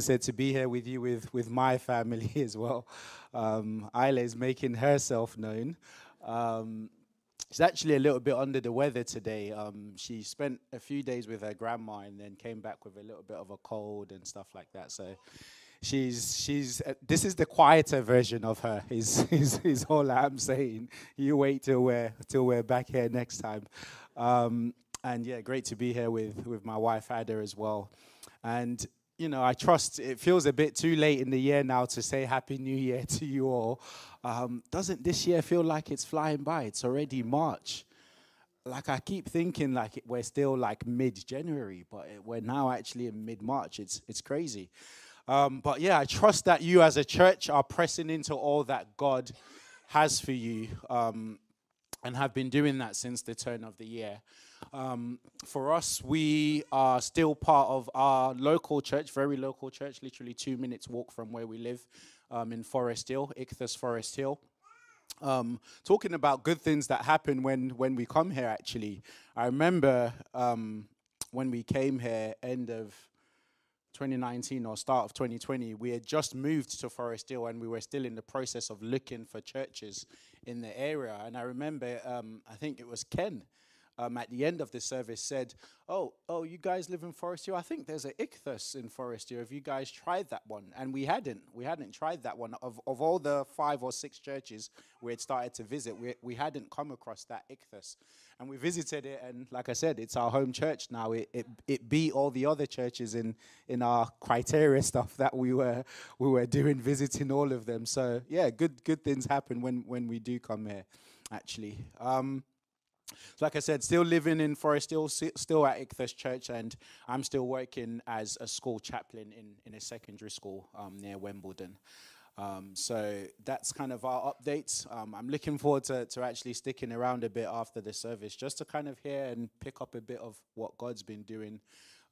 Said, to be here with you with, with my family as well. Um, Isla is making herself known. Um, she's actually a little bit under the weather today. Um, she spent a few days with her grandma and then came back with a little bit of a cold and stuff like that. So she's she's uh, this is the quieter version of her. Is is is all I'm saying. You wait till we're till we're back here next time. Um, and yeah, great to be here with with my wife Ada as well. And you know, I trust it feels a bit too late in the year now to say Happy New Year to you all. Um, doesn't this year feel like it's flying by? It's already March. Like I keep thinking, like we're still like mid-January, but it, we're now actually in mid-March. It's it's crazy. Um, but yeah, I trust that you as a church are pressing into all that God has for you um, and have been doing that since the turn of the year. Um, for us, we are still part of our local church, very local church, literally two minutes walk from where we live um, in Forest Hill, Ichthus Forest Hill. Um, talking about good things that happen when, when we come here, actually. I remember um, when we came here, end of 2019 or start of 2020, we had just moved to Forest Hill and we were still in the process of looking for churches in the area. And I remember, um, I think it was Ken um, at the end of the service said, "Oh, oh, you guys live in Forest Hill? I think there's a Ichthus in Forest Hill. Have you guys tried that one?" And we hadn't. We hadn't tried that one. Of of all the five or six churches we had started to visit, we we hadn't come across that Ichthus. And we visited it, and like I said, it's our home church now. It it, it beat all the other churches in in our criteria stuff that we were we were doing, visiting all of them. So yeah, good good things happen when when we do come here. Actually. Um, so like I said, still living in Forest Hill, still at Ichthus Church, and I'm still working as a school chaplain in, in a secondary school um, near Wimbledon. Um, so that's kind of our updates. Um, I'm looking forward to, to actually sticking around a bit after the service, just to kind of hear and pick up a bit of what God's been doing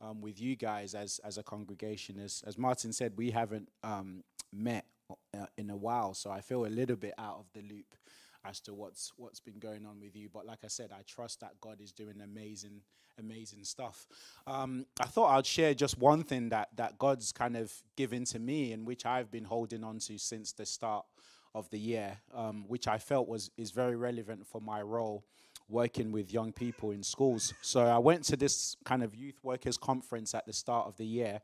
um, with you guys as as a congregation. As as Martin said, we haven't um, met uh, in a while, so I feel a little bit out of the loop as to what's what's been going on with you. But like I said, I trust that God is doing amazing, amazing stuff. Um, I thought I'd share just one thing that that God's kind of given to me, and which I've been holding on to since the start of the year, um, which I felt was is very relevant for my role working with young people in schools. So I went to this kind of youth workers conference at the start of the year,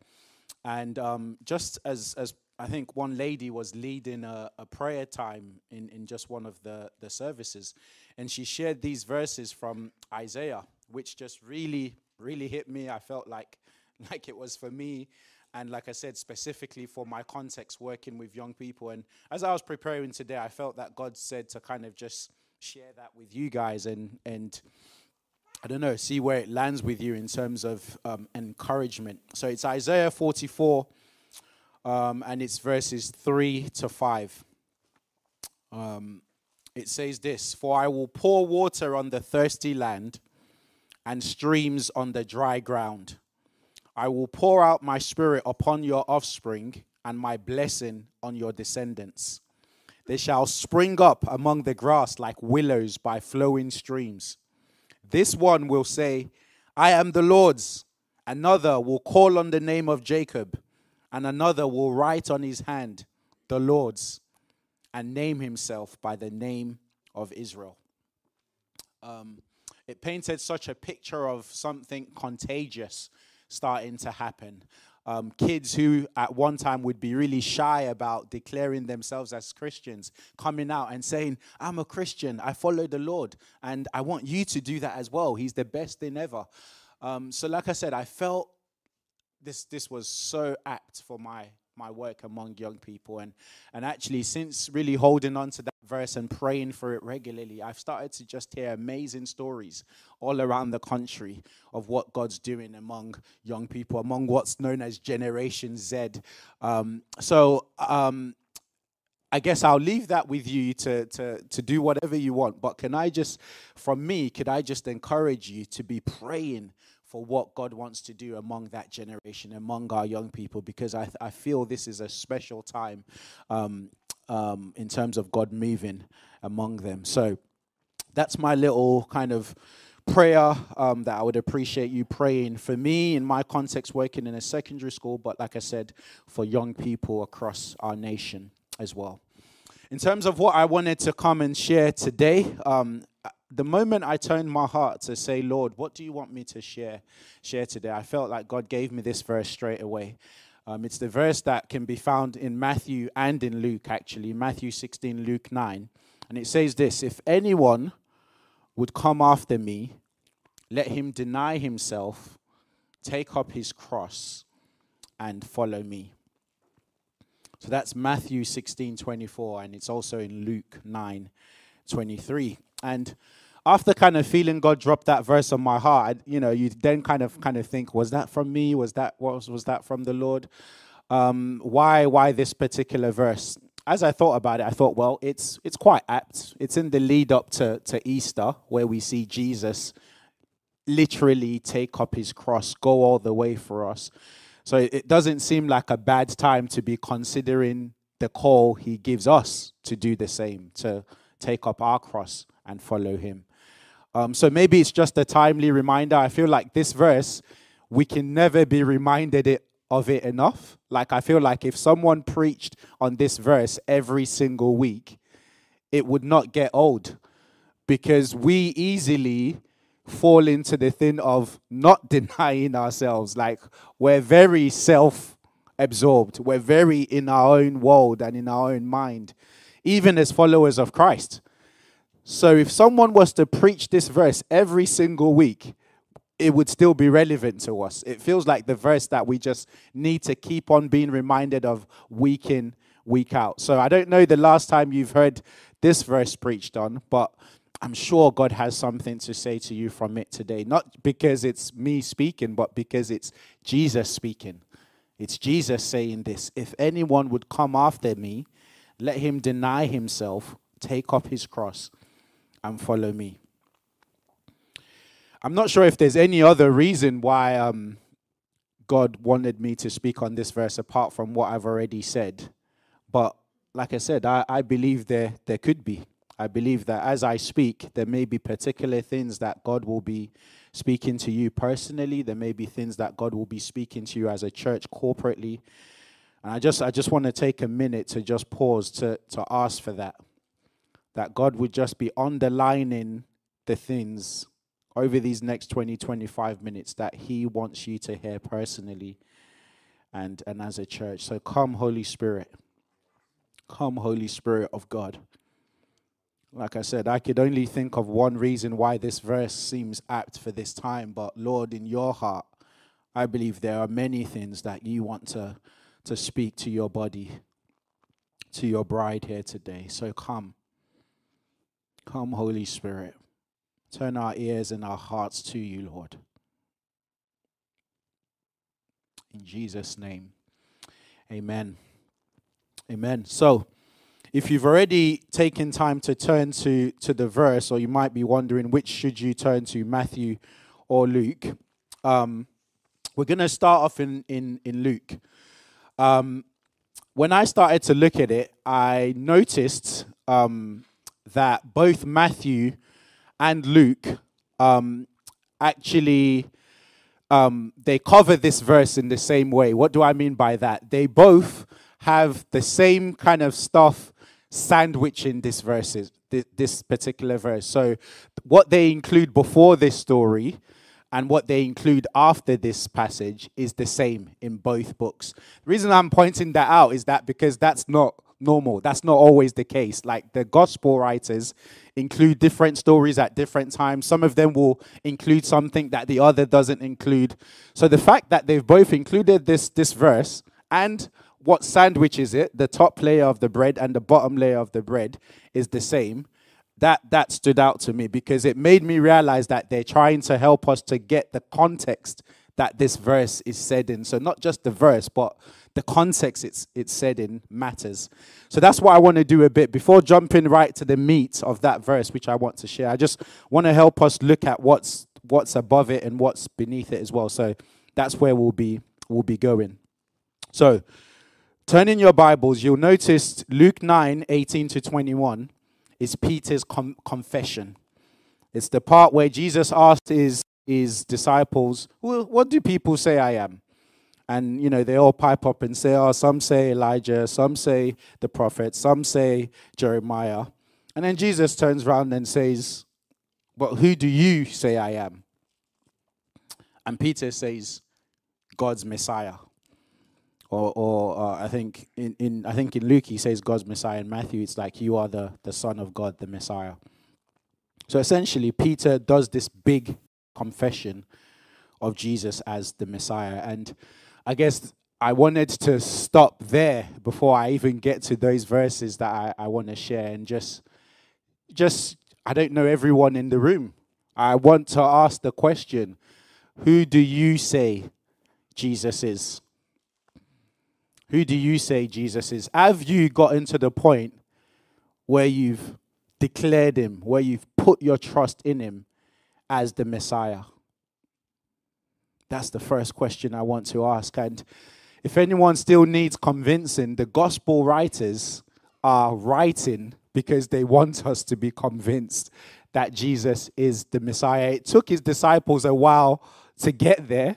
and um, just as as I think one lady was leading a, a, prayer time in, in just one of the, the services. And she shared these verses from Isaiah, which just really, really hit me. I felt like, like it was for me. And like I said, specifically for my context working with young people. And as I was preparing today, I felt that God said to kind of just share that with you guys and, and I don't know, see where it lands with you in terms of um, encouragement. So it's Isaiah 44 um, and it's verses 3 to 5. Um, it says this For I will pour water on the thirsty land and streams on the dry ground. I will pour out my spirit upon your offspring and my blessing on your descendants. They shall spring up among the grass like willows by flowing streams. This one will say, I am the Lord's. Another will call on the name of Jacob and another will write on his hand, the Lord's, and name himself by the name of Israel. Um, it painted such a picture of something contagious starting to happen. Um, kids who at one time would be really shy about declaring themselves as Christians, coming out and saying, I'm a Christian, I follow the Lord, and I want you to do that as well. He's the best thing ever. Um, so, like I said, I felt this this was so apt for my my work among young people and and actually since really holding on to that verse and praying for it regularly i've started to just hear amazing stories all around the country of what god's doing among young people among what's known as generation z um, so um, I guess I'll leave that with you to, to, to do whatever you want. But can I just, from me, could I just encourage you to be praying for what God wants to do among that generation, among our young people, because I, I feel this is a special time um, um, in terms of God moving among them. So that's my little kind of prayer um, that I would appreciate you praying for me in my context, working in a secondary school, but like I said, for young people across our nation as well. In terms of what I wanted to come and share today, um, the moment I turned my heart to say, Lord, what do you want me to share share today? I felt like God gave me this verse straight away. Um, it's the verse that can be found in Matthew and in Luke, actually, Matthew 16, Luke 9. And it says this If anyone would come after me, let him deny himself, take up his cross, and follow me. So that's Matthew 16, 24, and it's also in Luke 9, 23. And after kind of feeling God drop that verse on my heart, you know, you then kind of kind of think, was that from me? Was that was was that from the Lord? Um, why why this particular verse? As I thought about it, I thought, well, it's it's quite apt. It's in the lead up to to Easter where we see Jesus literally take up his cross, go all the way for us. So it doesn't seem like a bad time to be considering the call he gives us to do the same, to take up our cross and follow him. Um, so maybe it's just a timely reminder. I feel like this verse, we can never be reminded it, of it enough. Like, I feel like if someone preached on this verse every single week, it would not get old because we easily fall into the thing of not denying ourselves. Like, we're very self absorbed, we're very in our own world and in our own mind, even as followers of Christ. So if someone was to preach this verse every single week, it would still be relevant to us. It feels like the verse that we just need to keep on being reminded of week in, week out. So I don't know the last time you've heard this verse preached on, but I'm sure God has something to say to you from it today. Not because it's me speaking, but because it's Jesus speaking. It's Jesus saying this If anyone would come after me, let him deny himself, take up his cross, and follow me. I'm not sure if there's any other reason why um, God wanted me to speak on this verse apart from what I've already said. But like I said, I, I believe there, there could be. I believe that as I speak, there may be particular things that God will be speaking to you personally. There may be things that God will be speaking to you as a church corporately. And I just I just want to take a minute to just pause to, to ask for that that God would just be underlining the things over these next 20, 25 minutes that He wants you to hear personally and, and as a church. So come, Holy Spirit. Come, Holy Spirit of God. Like I said, I could only think of one reason why this verse seems apt for this time, but Lord, in your heart, I believe there are many things that you want to, to speak to your body, to your bride here today. So come. Come, Holy Spirit. Turn our ears and our hearts to you, Lord. In Jesus' name. Amen. Amen. So, if you've already taken time to turn to, to the verse, or you might be wondering which should you turn to, Matthew or Luke, um, we're going to start off in, in, in Luke. Um, when I started to look at it, I noticed um, that both Matthew and Luke um, actually um, they cover this verse in the same way. What do I mean by that? They both have the same kind of stuff sandwiching this verses, this particular verse. So, what they include before this story and what they include after this passage is the same in both books. The reason I'm pointing that out is that because that's not normal. That's not always the case. Like the gospel writers include different stories at different times. Some of them will include something that the other doesn't include. So the fact that they've both included this this verse and what sandwich is it, the top layer of the bread and the bottom layer of the bread is the same. That that stood out to me because it made me realize that they're trying to help us to get the context that this verse is said in. So not just the verse, but the context it's, it's said in matters. So that's what I want to do a bit. Before jumping right to the meat of that verse, which I want to share, I just want to help us look at what's, what's above it and what's beneath it as well. So that's where we'll be, we'll be going. So turn in your Bibles, you'll notice Luke 9 18 to 21 is Peter's com- confession. It's the part where Jesus asked his, his disciples, well, What do people say I am? And, you know, they all pipe up and say, Oh, some say Elijah, some say the prophet, some say Jeremiah. And then Jesus turns around and says, But who do you say I am? And Peter says, God's Messiah. Or, or uh, I think in, in I think in Luke he says God's Messiah. In Matthew it's like you are the, the Son of God, the Messiah. So essentially, Peter does this big confession of Jesus as the Messiah. And I guess I wanted to stop there before I even get to those verses that I, I want to share and just just I don't know everyone in the room. I want to ask the question, who do you say Jesus is? Who do you say Jesus is? Have you gotten to the point where you've declared him, where you've put your trust in him as the Messiah? That's the first question I want to ask. And if anyone still needs convincing, the gospel writers are writing because they want us to be convinced that Jesus is the Messiah. It took his disciples a while to get there.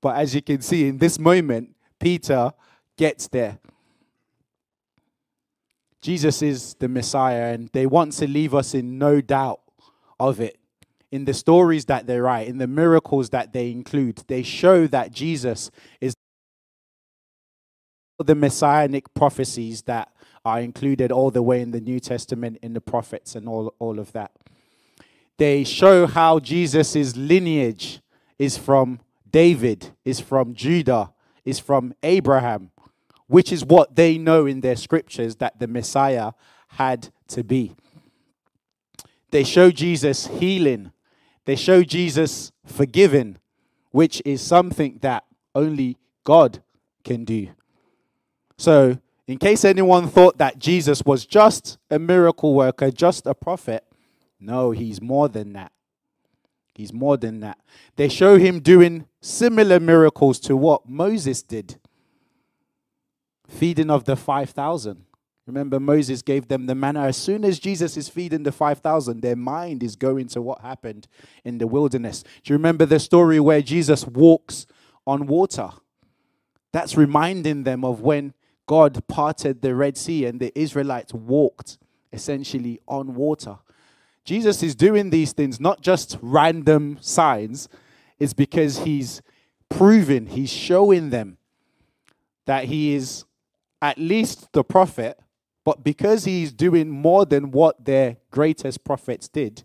But as you can see in this moment, Peter gets there. Jesus is the Messiah, and they want to leave us in no doubt of it. In the stories that they write, in the miracles that they include, they show that Jesus is the messianic prophecies that are included all the way in the New Testament, in the prophets, and all, all of that. They show how Jesus' lineage is from David, is from Judah, is from Abraham, which is what they know in their scriptures that the Messiah had to be. They show Jesus healing, they show Jesus forgiving, which is something that only God can do. So, in case anyone thought that Jesus was just a miracle worker, just a prophet, no, he's more than that. He's more than that. They show him doing similar miracles to what Moses did feeding of the 5,000. Remember, Moses gave them the manna. As soon as Jesus is feeding the 5,000, their mind is going to what happened in the wilderness. Do you remember the story where Jesus walks on water? That's reminding them of when God parted the Red Sea and the Israelites walked essentially on water. Jesus is doing these things not just random signs, it's because he's proving, he's showing them that he is at least the prophet, but because he's doing more than what their greatest prophets did,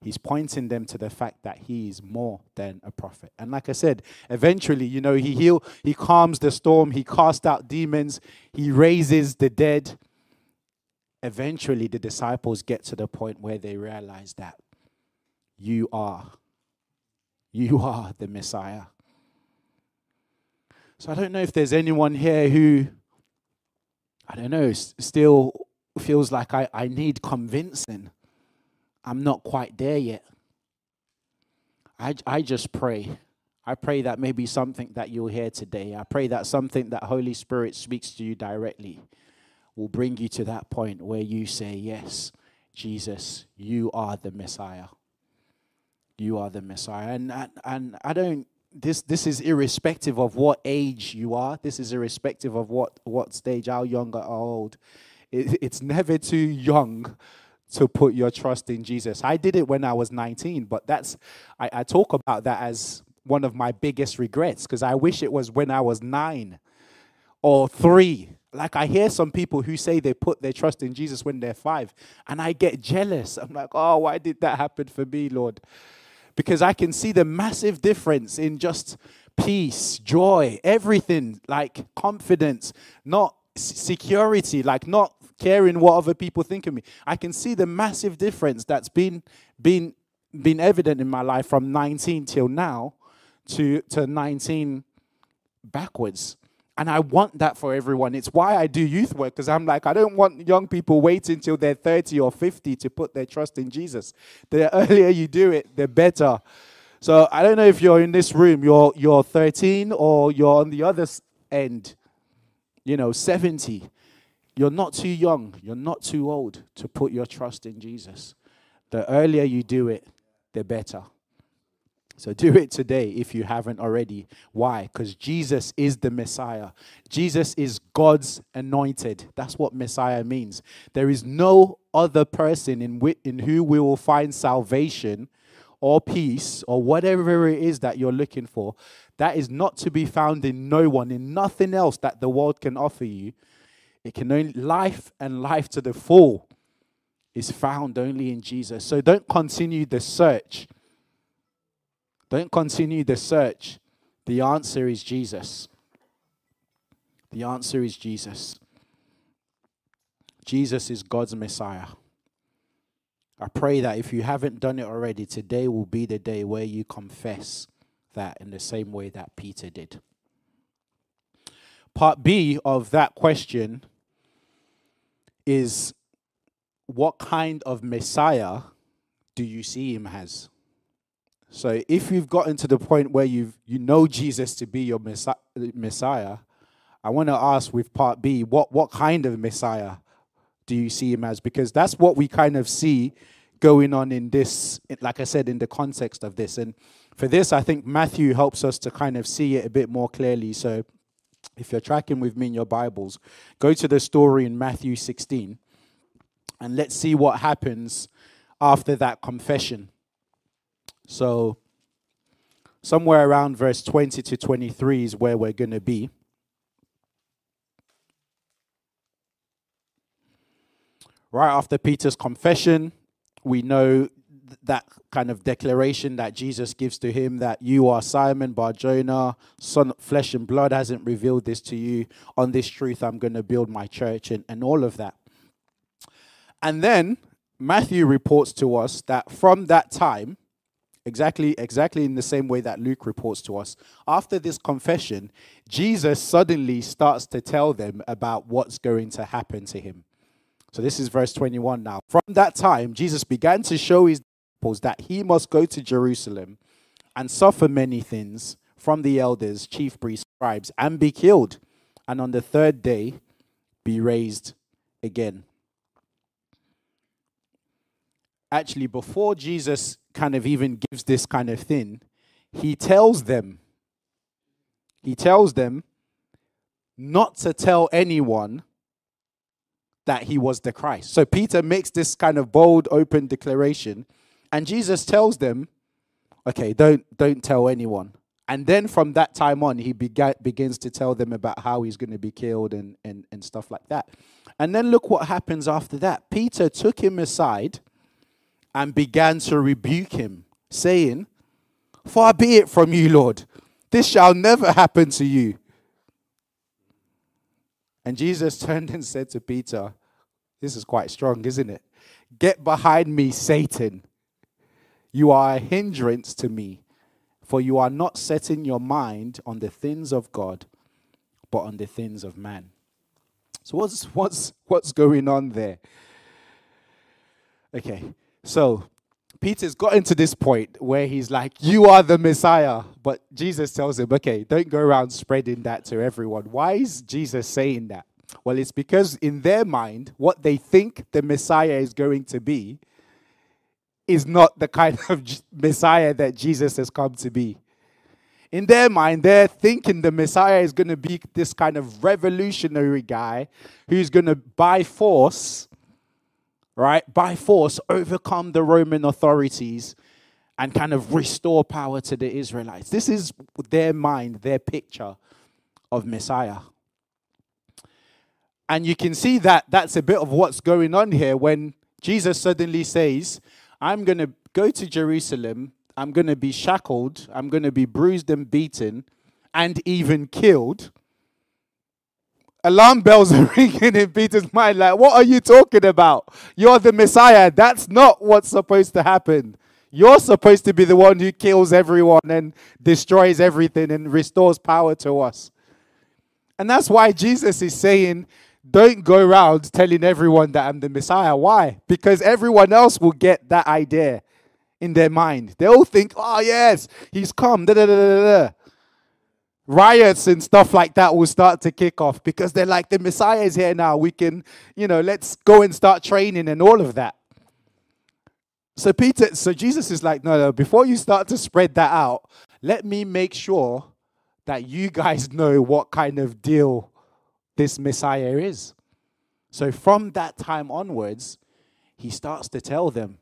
he's pointing them to the fact that he is more than a prophet. And like I said, eventually, you know, he heal, he calms the storm, he casts out demons, he raises the dead eventually the disciples get to the point where they realize that you are you are the messiah so i don't know if there's anyone here who i don't know still feels like i, I need convincing i'm not quite there yet I, I just pray I pray that maybe something that you'll hear today. I pray that something that Holy Spirit speaks to you directly will bring you to that point where you say, Yes, Jesus, you are the Messiah. You are the Messiah. And, and, and I don't, this, this is irrespective of what age you are, this is irrespective of what, what stage, how young or old. It, it's never too young to put your trust in Jesus. I did it when I was 19, but that's, I, I talk about that as one of my biggest regrets because I wish it was when I was nine or three like I hear some people who say they put their trust in Jesus when they're five, and I get jealous. I'm like, oh, why did that happen for me, Lord? Because I can see the massive difference in just peace, joy, everything, like confidence, not security, like not caring what other people think of me. I can see the massive difference that's been been been evident in my life from 19 till now to to 19 backwards and I want that for everyone. It's why I do youth work, because I'm like, I don't want young people waiting until they're 30 or 50 to put their trust in Jesus. The earlier you do it, the better. So I don't know if you're in this room, you're, you're 13 or you're on the other end, you know, 70. You're not too young, you're not too old to put your trust in Jesus. The earlier you do it, the better. So do it today if you haven't already. Why? Because Jesus is the Messiah. Jesus is God's anointed. That's what Messiah means. There is no other person in, wh- in who we will find salvation or peace or whatever it is that you're looking for. That is not to be found in no one, in nothing else that the world can offer you. It can only life and life to the full is found only in Jesus. So don't continue the search don't continue the search. The answer is Jesus. The answer is Jesus. Jesus is God's Messiah. I pray that if you haven't done it already, today will be the day where you confess that in the same way that Peter did. Part B of that question is what kind of Messiah do you see him as? So if you've gotten to the point where you you know Jesus to be your Messiah, I want to ask with part B, what what kind of Messiah do you see him as? Because that's what we kind of see going on in this, like I said, in the context of this. And for this, I think Matthew helps us to kind of see it a bit more clearly. So if you're tracking with me in your Bibles, go to the story in Matthew 16 and let's see what happens after that confession. So, somewhere around verse 20 to 23 is where we're going to be. Right after Peter's confession, we know that kind of declaration that Jesus gives to him that you are Simon Bar Jonah, son flesh and blood hasn't revealed this to you. On this truth, I'm going to build my church and, and all of that. And then Matthew reports to us that from that time, Exactly, exactly in the same way that Luke reports to us. After this confession, Jesus suddenly starts to tell them about what's going to happen to him. So this is verse 21 now. From that time, Jesus began to show his disciples that he must go to Jerusalem and suffer many things from the elders, chief priests, scribes, and be killed, and on the third day be raised again. Actually, before Jesus kind of even gives this kind of thing, he tells them, he tells them not to tell anyone that he was the Christ. So Peter makes this kind of bold, open declaration, and Jesus tells them, okay, don't don't tell anyone. And then from that time on, he began, begins to tell them about how he's going to be killed and, and, and stuff like that. And then look what happens after that. Peter took him aside and began to rebuke him, saying, Far be it from you, Lord. This shall never happen to you. And Jesus turned and said to Peter, This is quite strong, isn't it? Get behind me, Satan. You are a hindrance to me, for you are not setting your mind on the things of God, but on the things of man. So what's what's what's going on there? Okay. So Peter's gotten to this point where he's like, You are the Messiah. But Jesus tells him, Okay, don't go around spreading that to everyone. Why is Jesus saying that? Well, it's because in their mind, what they think the Messiah is going to be is not the kind of Messiah that Jesus has come to be. In their mind, they're thinking the Messiah is going to be this kind of revolutionary guy who's going to, by force, right, by force overcome the Roman authorities and kind of restore power to the Israelites. This is their mind, their picture of Messiah. And you can see that that's a bit of what's going on here when Jesus suddenly says, I'm going to go to Jerusalem, I'm going to be shackled, I'm going to be bruised and beaten, and even killed alarm bells are ringing in Peter's mind. Like, what are you talking about? You're the Messiah. That's not what's supposed to happen. You're supposed to be the one who kills everyone and destroys everything and restores power to us. And that's why Jesus is saying, don't go around telling everyone that I'm the Messiah. Why? Because everyone else will get that idea in their mind. They'll think, oh, yes, he's come. Da, da, da, da, da riots and stuff like that will start to kick off because they're like, the Messiah is here now. We can, you know, let's go and start training and all of that. So Peter, so Jesus is like, no, no, before you start to spread that out, let me make sure that you guys know what kind of deal this Messiah is. So from that time onwards, he starts to tell them,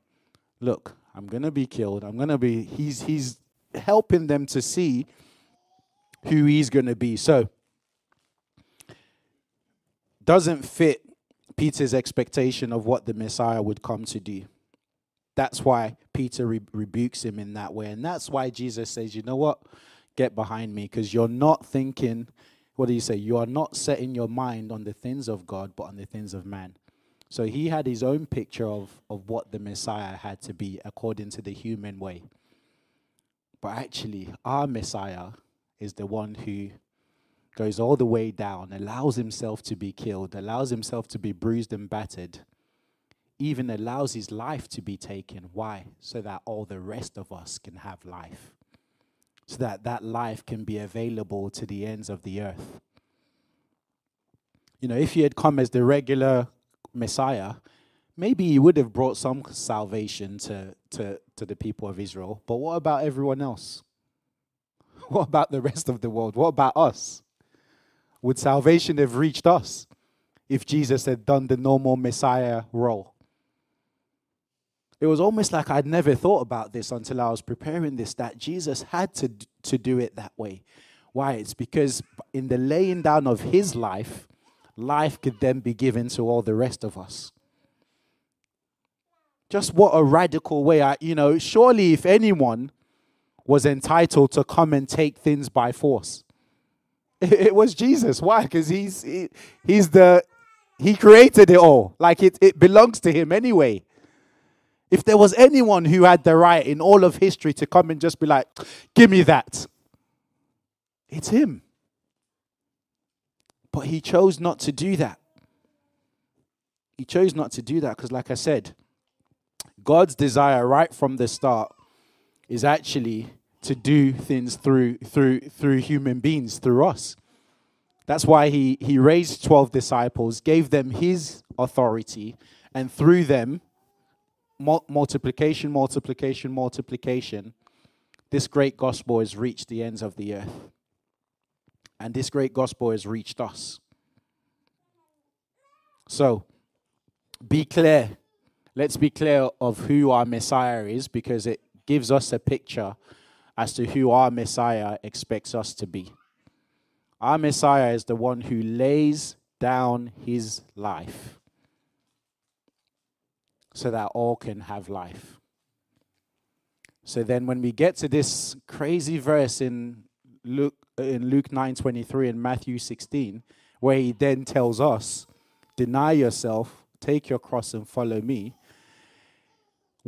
look, I'm going to be killed. I'm going to be he's he's helping them to see who he's going to be. So doesn't fit Peter's expectation of what the Messiah would come to do. That's why Peter re- rebukes him in that way. And that's why Jesus says, you know what? Get behind me because you're not thinking, what do you say? You are not setting your mind on the things of God, but on the things of man. So he had his own picture of, of what the Messiah had to be according to the human way. But actually, our Messiah is the one who goes all the way down, allows himself to be killed, allows himself to be bruised and battered, even allows his life to be taken. Why? So that all the rest of us can have life. So that that life can be available to the ends of the earth. You know, if he had come as the regular Messiah, maybe he would have brought some salvation to, to, to the people of Israel. But what about everyone else? What about the rest of the world? What about us? Would salvation have reached us if Jesus had done the normal Messiah role? It was almost like I'd never thought about this until I was preparing this that Jesus had to, to do it that way. Why? It's because in the laying down of his life, life could then be given to all the rest of us. Just what a radical way. I, you know, surely if anyone was entitled to come and take things by force, it, was Jesus. Why? Because he's he, he's the he created it all. Like it, it belongs to him anyway. If there was anyone who had the right in all of history to come and just be like, give me that, it's him. But he chose not to do that. He chose not to do that because, like I said, God's desire right from the start is actually to do things through through through human beings, through us. That's why he, he raised 12 disciples, gave them his authority, and through them, multiplication, multiplication, multiplication, this great gospel has reached the ends of the earth. And this great gospel has reached us. So, be clear. Let's be clear of who our Messiah is because it gives us a picture as to who our Messiah expects us to be. Our Messiah is the one who lays down his life so that all can have life. So then when we get to this crazy verse in Luke in Luke 9:23 and Matthew 16 where he then tells us deny yourself take your cross and follow me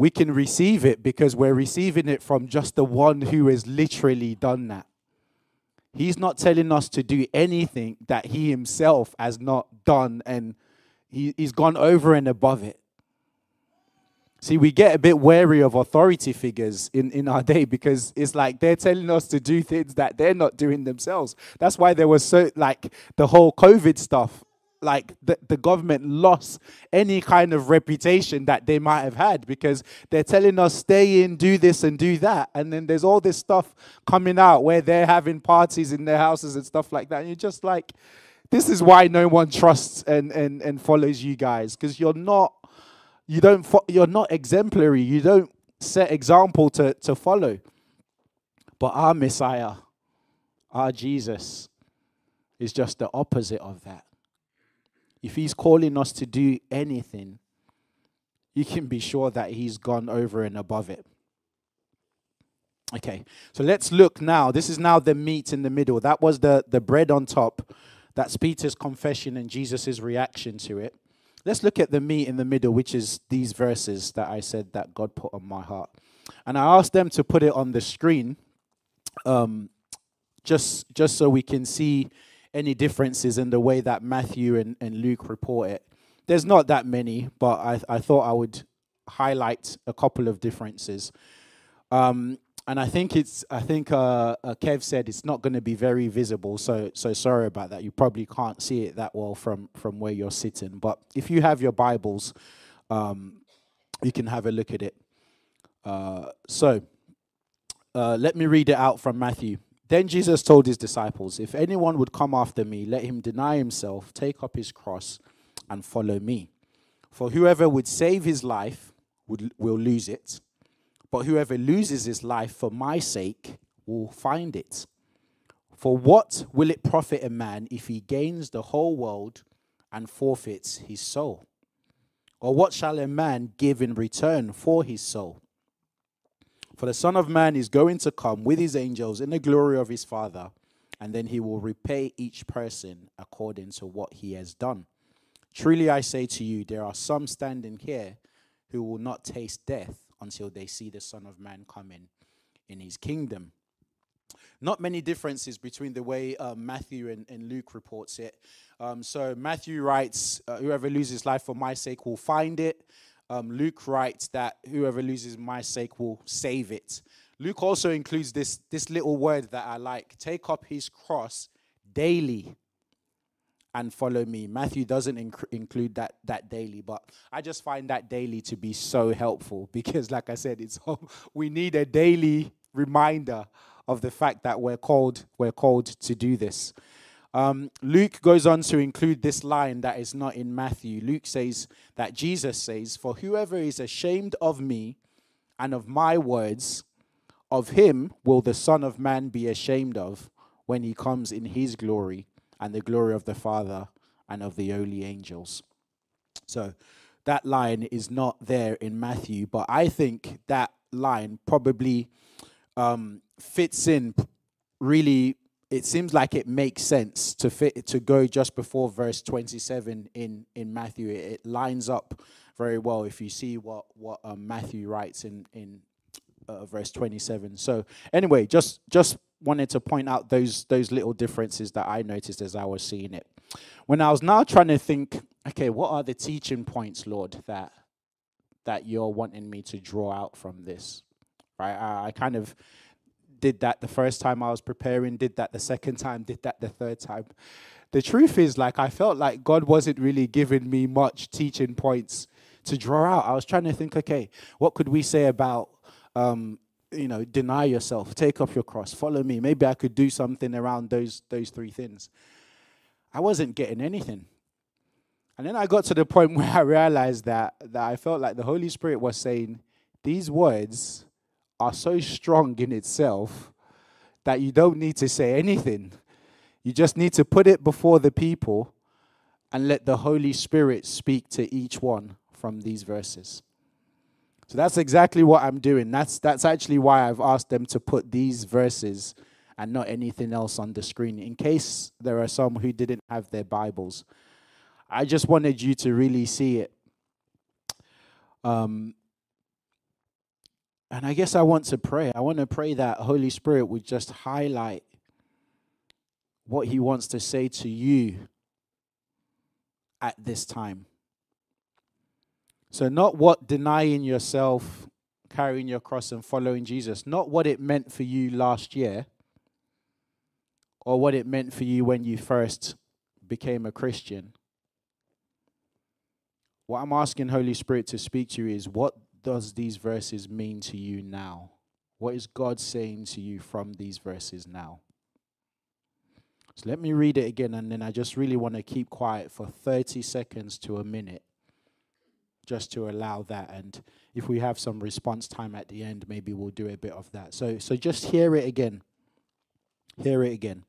we can receive it because we're receiving it from just the one who has literally done that he's not telling us to do anything that he himself has not done and he, he's gone over and above it See, we get a bit wary of authority figures in, in our day because it's like they're telling us to do things that they're not doing themselves. That's why there was so, like, the whole COVID stuff. Like, the, the government lost any kind of reputation that they might have had because they're telling us, stay in, do this, and do that. And then there's all this stuff coming out where they're having parties in their houses and stuff like that. And you're just like, this is why no one trusts and, and, and follows you guys because you're not you don't fo- you're not exemplary you don't set example to, to follow but our messiah our jesus is just the opposite of that if he's calling us to do anything you can be sure that he's gone over and above it. Okay so let's look now. This is now the meat in the middle. That was the the bread on top. That's peter's confession and jesus' reaction to it. Let's look at the meat in the middle, which is these verses that I said that God put on my heart. And I asked them to put it on the screen um, just, just so we can see any differences in the way that Matthew and, and Luke report it. There's not that many, but I, I thought I would highlight a couple of differences. Um, and I think it's I think uh, uh, Kev said it's not going to be very visible. So so sorry about that. You probably can't see it that well from from where you're sitting. But if you have your Bibles, um, you can have a look at it. Uh, so, uh, let me read it out from Matthew. Then Jesus told his disciples, If anyone would come after me, let him deny himself, take up his cross, and follow me. For whoever would save his life would, will lose it, but whoever loses his life for my sake will find it. For what will it profit a man if he gains the whole world and forfeits his soul? Or what shall a man give in return for his soul? For the Son of Man is going to come with his angels in the glory of his Father, and then he will repay each person according to what he has done. Truly I say to you, there are some standing here who will not taste death until they see the Son of Man coming in his kingdom. Not many differences between the way uh, Matthew and, and, Luke reports it. Um, so Matthew writes, uh, "Whoever loses life for my sake will find it." Um, Luke writes that whoever loses my sake will save it. Luke also includes this, this little word that I like take up his cross daily and follow me. Matthew doesn't inc- include that, that daily, but I just find that daily to be so helpful because, like I said, it's we need a daily reminder of the fact that we're called, we're called to do this. Um, Luke goes on to include this line that is not in Matthew. Luke says that Jesus says, For whoever is ashamed of me and of my words, of him will the Son of Man be ashamed of when he comes in his glory and the glory of the Father and of the holy angels. So that line is not there in Matthew, but I think that line probably um, fits in really it seems like it makes sense to fit to go just before verse 27 in in Matthew. It, it lines up very well if you see what what um, Matthew writes in in uh, verse 27. So anyway, just just wanted to point out those those little differences that I noticed as I was seeing it. When I was now trying to think, okay, what are the teaching points, Lord, that that you're wanting me to draw out from this? Right, I, I kind of did that the first time I was preparing, did that the second time, did that the third time. The truth is, like, I felt like God wasn't really giving me much teaching points to draw out. I was trying to think, okay, what could we say about, um, you know, deny yourself, take up your cross, follow me. Maybe I could do something around those those three things. I wasn't getting anything. And then I got to the point where I realized that that I felt like the Holy Spirit was saying, these words are so strong in itself that you don't need to say anything. You just need to put it before the people and let the Holy Spirit speak to each one from these verses. So that's exactly what I'm doing. That's that's actually why I've asked them to put these verses and not anything else on the screen in case there are some who didn't have their Bibles. I just wanted you to really see it. Um, and I guess I want to pray. I want to pray that Holy Spirit would just highlight what He wants to say to you at this time. So, not what denying yourself, carrying your cross, and following Jesus, not what it meant for you last year or what it meant for you when you first became a Christian. What I'm asking Holy Spirit to speak to you is what does these verses mean to you now? What is God saying to you from these verses now? So let me read it again, and then I just really want to keep quiet for 30 seconds to a minute just to allow that. And if we have some response time at the end, maybe we'll do a bit of that. So, so just hear it again. Hear it again.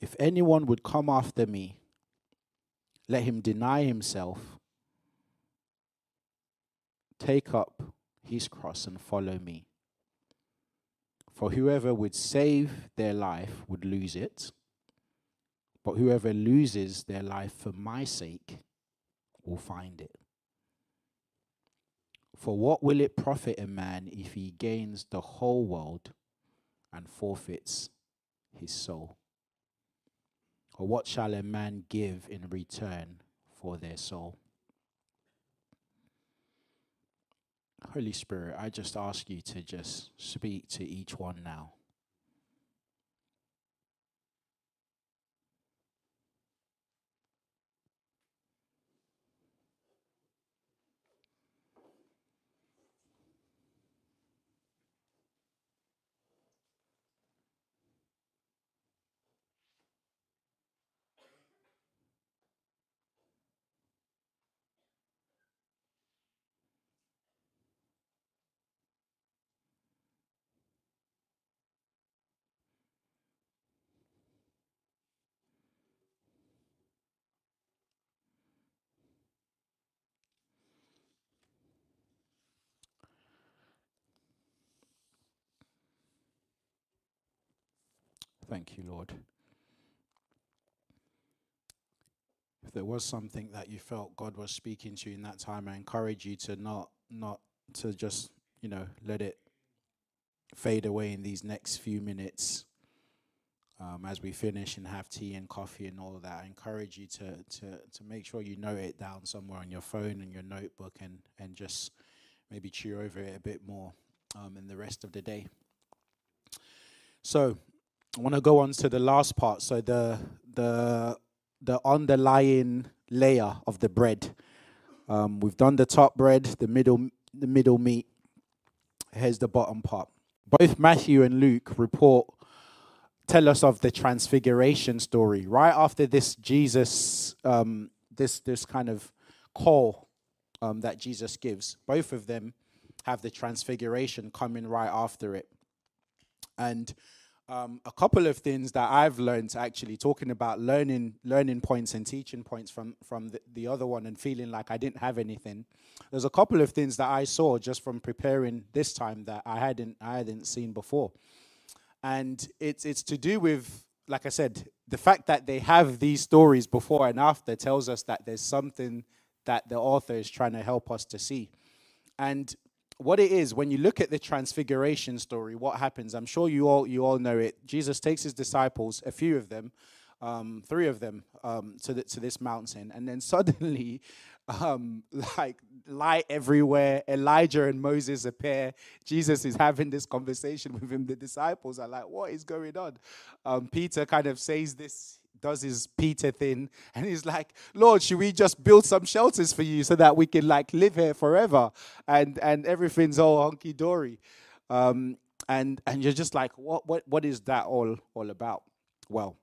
If anyone would come after me, let him deny himself Take up his cross and follow me. For whoever would save their life would lose it, but whoever loses their life for my sake will find it. For what will it profit a man if he gains the whole world and forfeits his soul? Or what shall a man give in return for their soul? Holy Spirit, I just ask you to just speak to each one now. Thank you, Lord. If there was something that you felt God was speaking to you in that time, I encourage you to not not to just, you know, let it fade away in these next few minutes. Um, as we finish and have tea and coffee and all that, I encourage you to, to, to make sure you note it down somewhere on your phone and your notebook and, and just maybe chew over it a bit more um, in the rest of the day. So I want to go on to the last part. So the the the underlying layer of the bread. Um, we've done the top bread, the middle the middle meat. Here's the bottom part. Both Matthew and Luke report tell us of the transfiguration story. Right after this, Jesus, um, this this kind of call um, that Jesus gives. Both of them have the transfiguration coming right after it. And um, a couple of things that I've learned actually talking about learning learning points and teaching points from from the, the other one and feeling like I didn't have anything. There's a couple of things that I saw just from preparing this time that I hadn't I hadn't seen before, and it's it's to do with like I said the fact that they have these stories before and after tells us that there's something that the author is trying to help us to see, and what it is when you look at the transfiguration story what happens i'm sure you all you all know it. Jesus takes his disciples a few of them um, three of them um, to, the, to this mountain. And then suddenly um, like light everywhere elijah and moses appear. Jesus is having this conversation with him. The disciples are like what is going on? Um, peter kind of says this does his Peter thing, and he's like, Lord, should we just build some shelters for you so that we can like live here forever, and and everything's all hunky dory, um, and and you're just like, what what what is that all all about? Well,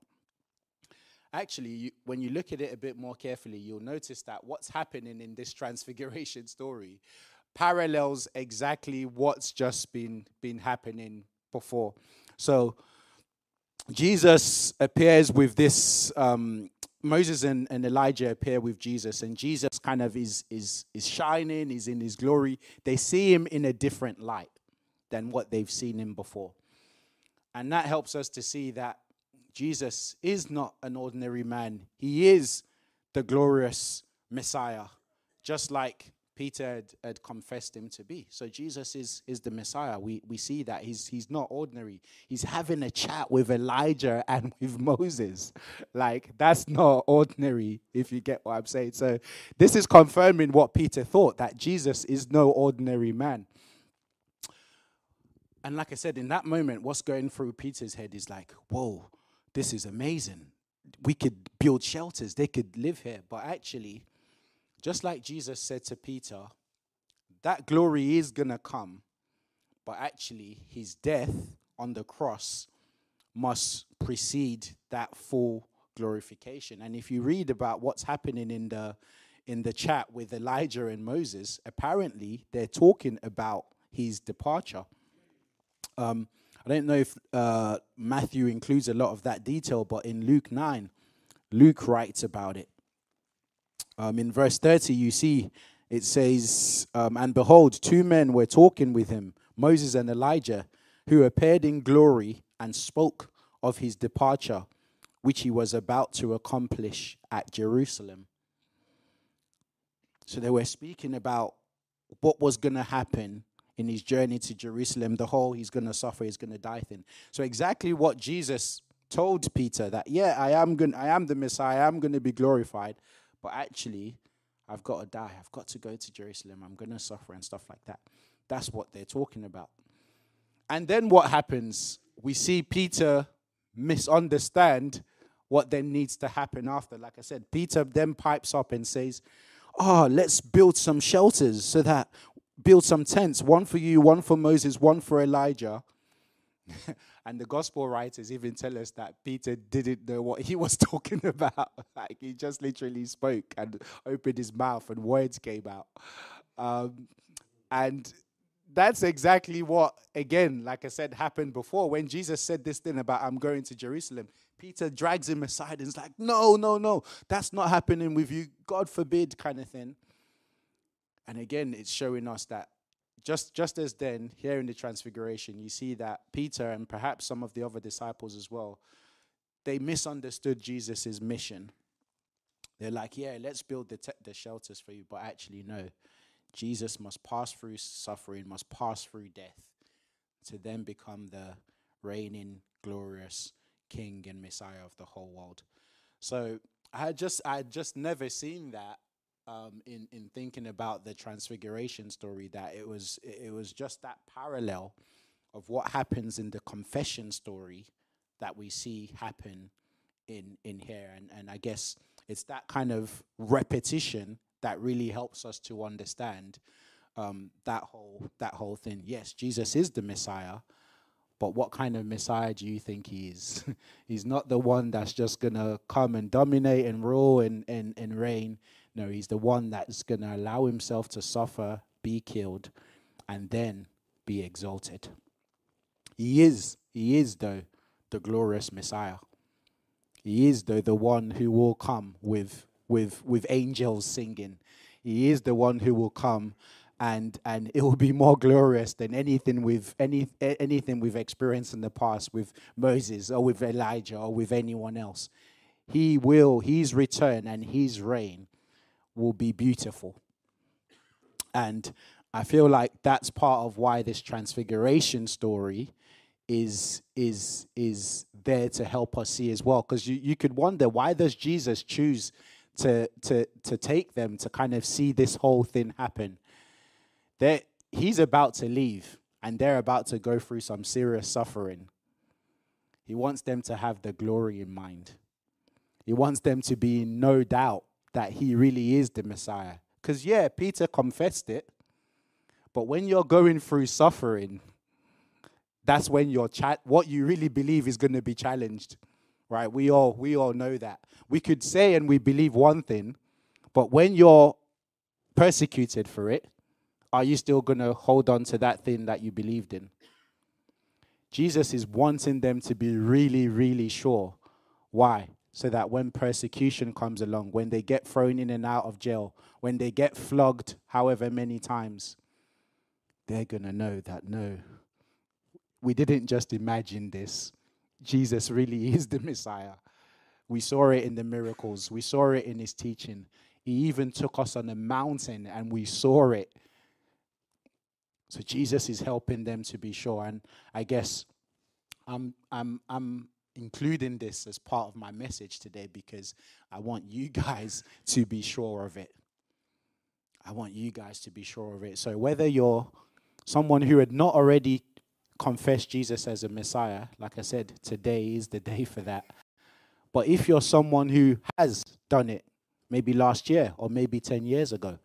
actually, you, when you look at it a bit more carefully, you'll notice that what's happening in this transfiguration story parallels exactly what's just been been happening before. So Jesus appears with this. Um, Moses and, and Elijah appear with Jesus, and Jesus kind of is is is shining. He's in his glory. They see him in a different light than what they've seen him before, and that helps us to see that Jesus is not an ordinary man. He is the glorious Messiah, just like Peter had, had, confessed him to be. So Jesus is, is the Messiah. We, we see that. He's, he's not ordinary. He's having a chat with Elijah and with Moses. Like, that's not ordinary, if you get what I'm saying. So this is confirming what Peter thought, that Jesus is no ordinary man. And like I said, in that moment, what's going through Peter's head is like, whoa, this is amazing. We could build shelters, they could live here. But actually, just like Jesus said to Peter, that glory is going to come, but actually, his death on the cross must precede that full glorification. And if you read about what's happening in the in the chat with Elijah and Moses, apparently they're talking about his departure. Um, I don't know if uh, Matthew includes a lot of that detail, but in Luke 9, Luke writes about it. Um, in verse 30, you see it says, um, And behold, two men were talking with him, Moses and Elijah, who appeared in glory and spoke of his departure, which he was about to accomplish at Jerusalem. So they were speaking about what was going to happen in his journey to Jerusalem, the whole he's going to suffer, he's going to die thing. So exactly what Jesus told Peter that yeah, I am going I am the Messiah, I am going to be glorified but actually, I've got to die. I've got to go to Jerusalem. I'm going to suffer and stuff like that. That's what they're talking about. And then what happens? We see Peter misunderstand what then needs to happen after. Like I said, Peter then pipes up and says, Oh, let's build some shelters so that build some tents, one for you, one for Moses, one for Elijah. And the gospel writers even tell us that Peter didn't know what he was talking about. like he just literally spoke and opened his mouth and words came out. Um, and that's exactly what, again, like I said, happened before. When Jesus said this thing about, I'm going to Jerusalem, Peter drags him aside and is like, No, no, no, that's not happening with you. God forbid, kind of thing. And again, it's showing us that just just as then here in the transfiguration you see that peter and perhaps some of the other disciples as well they misunderstood jesus' mission. They're like yeah let's build the, te- the shelters for you but actually no. Jesus must pass through suffering must pass through death to then become the reigning glorious king and messiah of the whole world. So i had just i had just never seen that um, in in thinking about the transfiguration story that it was it was just that parallel of what happens in the confession story that we see happen in in here and and I guess it's that kind of repetition that really helps us to understand um, that whole that whole thing. Yes, Jesus is the Messiah, but what kind of Messiah do you think he is? he's not the one that's just gonna come and dominate and rule and and, and reign. No, he's the one that's going to allow himself to suffer, be killed, and then be exalted. He is, he is, though, the glorious Messiah. He is, though, the one who will come with, with, with angels singing. He is the one who will come and and it will be more glorious than anything we've any anything we've experienced in the past with Moses or with Elijah or with anyone else. He will, his return and his reign will be beautiful. And I feel like that's part of why this transfiguration story is is is there to help us see as well. Because you, you could wonder why does Jesus choose to to to take them to kind of see this whole thing happen? That he's about to leave and they're about to go through some serious suffering. He wants them to have the glory in mind. He wants them to be in no doubt that he really is the Messiah. Because, yeah, Peter confessed it, but when you're going through suffering, that's when your chat what you really believe is going to be challenged right? We all we all know that. We could say and we believe one thing but when you're persecuted for it are you still going to hold on to that thing that you believed in? Jesus is wanting them to be really really sure. Why so that when persecution comes along, when they get thrown in and out of jail, when they get flogged however many times, they're going to know that no, we didn't just imagine this. Jesus really is the Messiah. We saw it in the miracles, we saw it in his teaching. He even took us on a mountain and we saw it. So Jesus is helping them to be sure. And I guess I'm I'm I'm including this as part of my message today because I want you guys to be sure of it. I want you guys to be sure of it. So, whether you're someone who had not already confessed Jesus as a Messiah, like I said, today is the day for that. But if you're someone who has done it, maybe last year or maybe 10 years ago,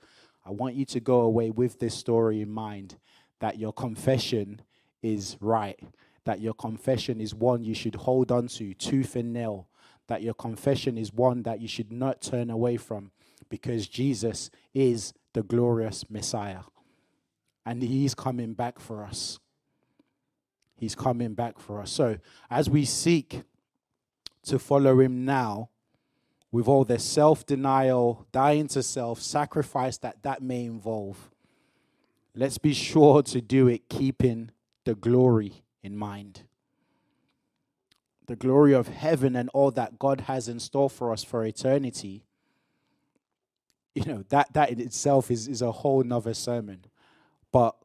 I want you to go away with this story in mind that your confession is right that your confession is one you should hold on to tooth and nail, that your confession is one that you should not turn away from because Jesus is the glorious Messiah. And He's coming back for us. He's coming back for us. So, as we seek to follow Him now, with all the self denial, dying to self, sacrifice that that may involve, let's be sure to do it keeping the glory in mind. The glory of heaven and all that God has in store for us for eternity, you know, that, that in itself is, is a whole nother sermon. But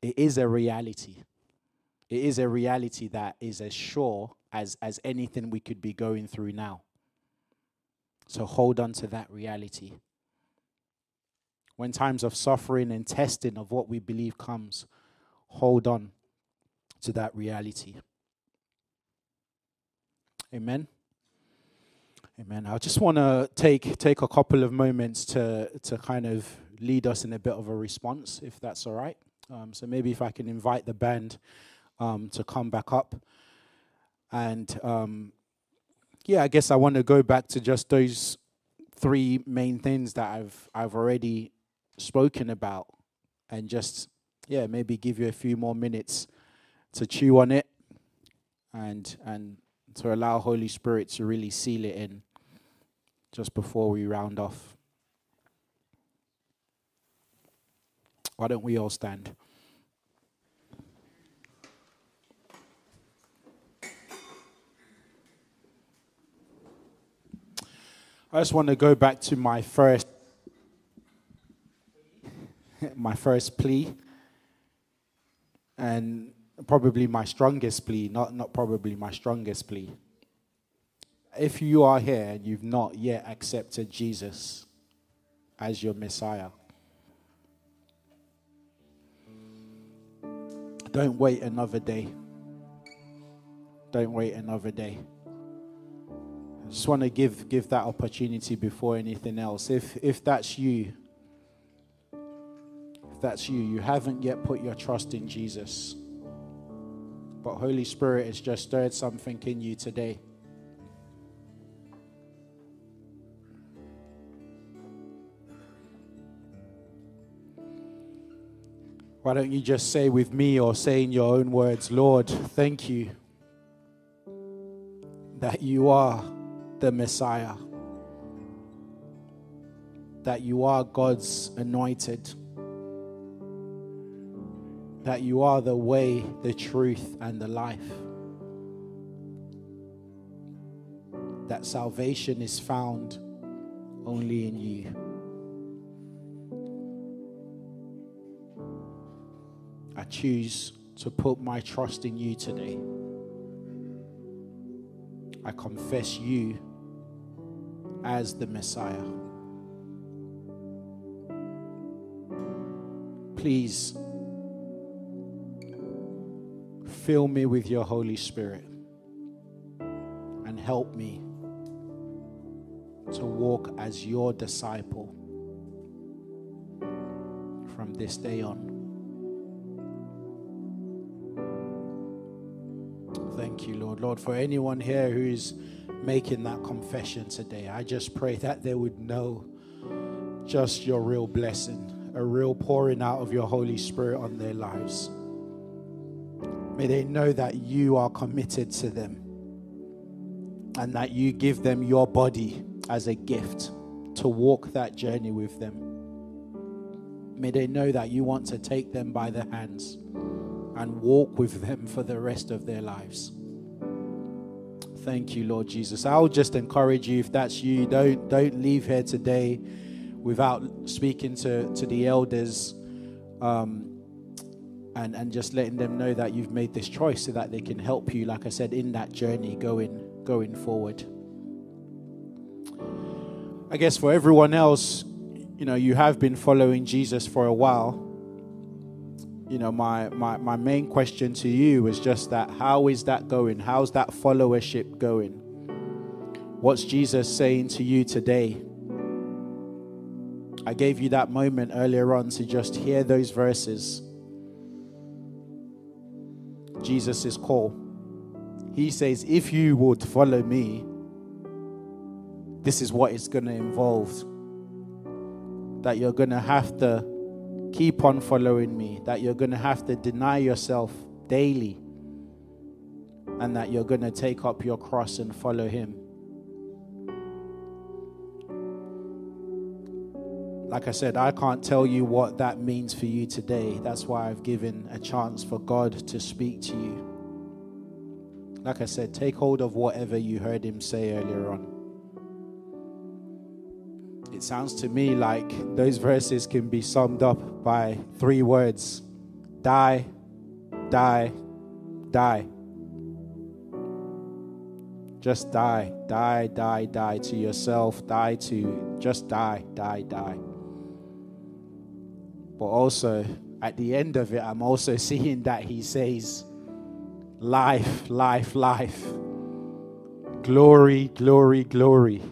it is a reality. It is a reality that is as sure as, as anything we could be going through now. So hold on to that reality. When times of suffering and testing of what we believe comes, hold on to that reality. Amen. Amen. I just want to take take a couple of moments to to kind of lead us in a bit of a response, if that's all right. Um, so maybe if I can invite the band um, to come back up, and um, yeah, I guess I want to go back to just those three main things that I've I've already spoken about, and just yeah, maybe give you a few more minutes to chew on it and and to allow Holy Spirit to really seal it in just before we round off. Why don't we all stand? I just want to go back to my first my first plea and probably my strongest plea, not, not probably my strongest plea. If you are here and you've not yet accepted Jesus as your Messiah, don't wait another day. Don't wait another day. I just want to give, give that opportunity before anything else. If, if that's you, if that's you, you haven't yet put your trust in Jesus, but Holy Spirit has just stirred something in you today. Why don't you just say with me or say in your own words, Lord, thank you that you are the Messiah, that you are God's anointed, that you are the way, the truth, and the life. That salvation is found only in you. I choose to put my trust in you today. I confess you as the Messiah. Please fill me with your Holy Spirit and help me to walk as your disciple from this day on. Thank you, Lord. Lord, for anyone here who's making that confession today, I just pray that they would know just your real blessing, a real pouring out of your Holy Spirit on their lives. May they know that you are committed to them and that you give them your body as a gift to walk that journey with them. May they know that you want to take them by the hands and walk with them for the rest of their lives. Thank you, Lord Jesus. I'll just encourage you if that's you, don't don't leave here today without speaking to, to the elders um, and, and just letting them know that you've made this choice so that they can help you, like I said, in that journey going going forward. I guess for everyone else, you know, you have been following Jesus for a while you know, my, my, my main question to you is just that how is that going? How's that followership going? What's Jesus saying to you today? I gave you that moment earlier on to just hear those verses. Jesus' call. He says, If you would follow me, this is what it's going to involve. That you're going to have to keep on following me, that you're going to have to deny yourself daily, and that you're going to take up your cross and follow Him. Like I said, I can't tell you what that means for you today. That's why I've given a chance for God to speak to you. Like I said, take hold of whatever you heard Him say earlier on. It sounds to me like those verses can be summed up by three words die, die, die. Just die, die, die, die to yourself, die to just die, die, die. But also, at the end of it, I'm also seeing that he says, life, life, life. Glory, glory, glory.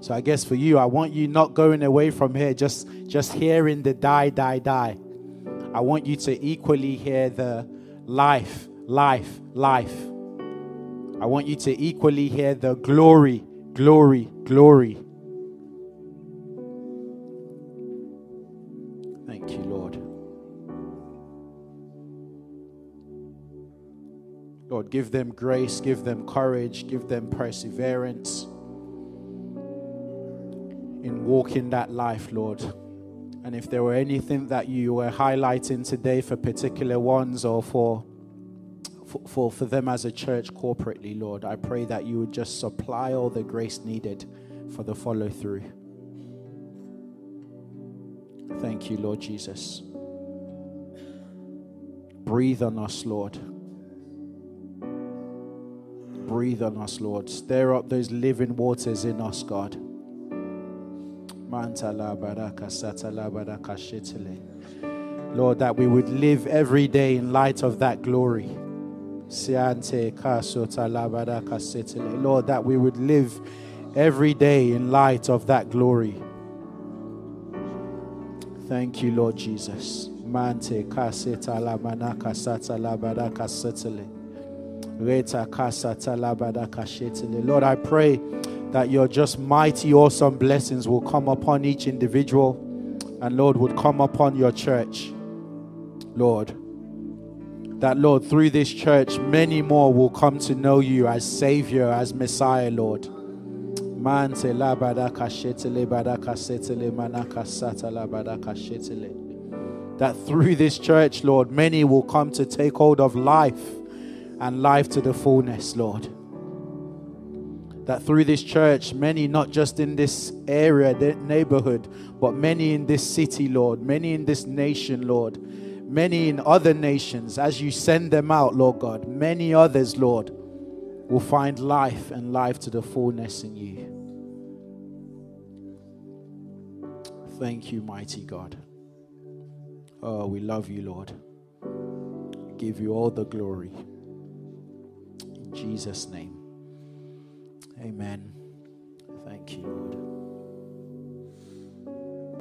So I guess for you, I want you not going away from here just just hearing the die, die, die. I want you to equally hear the life, life, life. I want you to equally hear the glory, glory, glory. Give them grace, give them courage, give them perseverance in walking that life, Lord. And if there were anything that you were highlighting today for particular ones or for for, for, for them as a church corporately, Lord. I pray that you would just supply all the grace needed for the follow through. Thank you, Lord Jesus. Breathe on us, Lord. Breathe on us, Lord. Stir up those living waters in us, God. Lord, that we would live every day in light of that glory. Lord, that we would live every day in light of that glory. Thank you, Lord Jesus. Mante la manaka sata la. Lord, I pray that your just mighty, awesome blessings will come upon each individual and, Lord, would come upon your church. Lord, that, Lord, through this church, many more will come to know you as Savior, as Messiah, Lord. That through this church, Lord, many will come to take hold of life and life to the fullness, Lord. That through this church, many, not just in this area, the neighborhood, but many in this city, Lord, many in this nation, Lord, many in other nations, as you send them out, Lord God, many others, Lord, will find life and life to the fullness in you. Thank you, mighty God. Oh, we love you, Lord. Give you all the glory. Jesus' name. Amen. Thank you, Lord.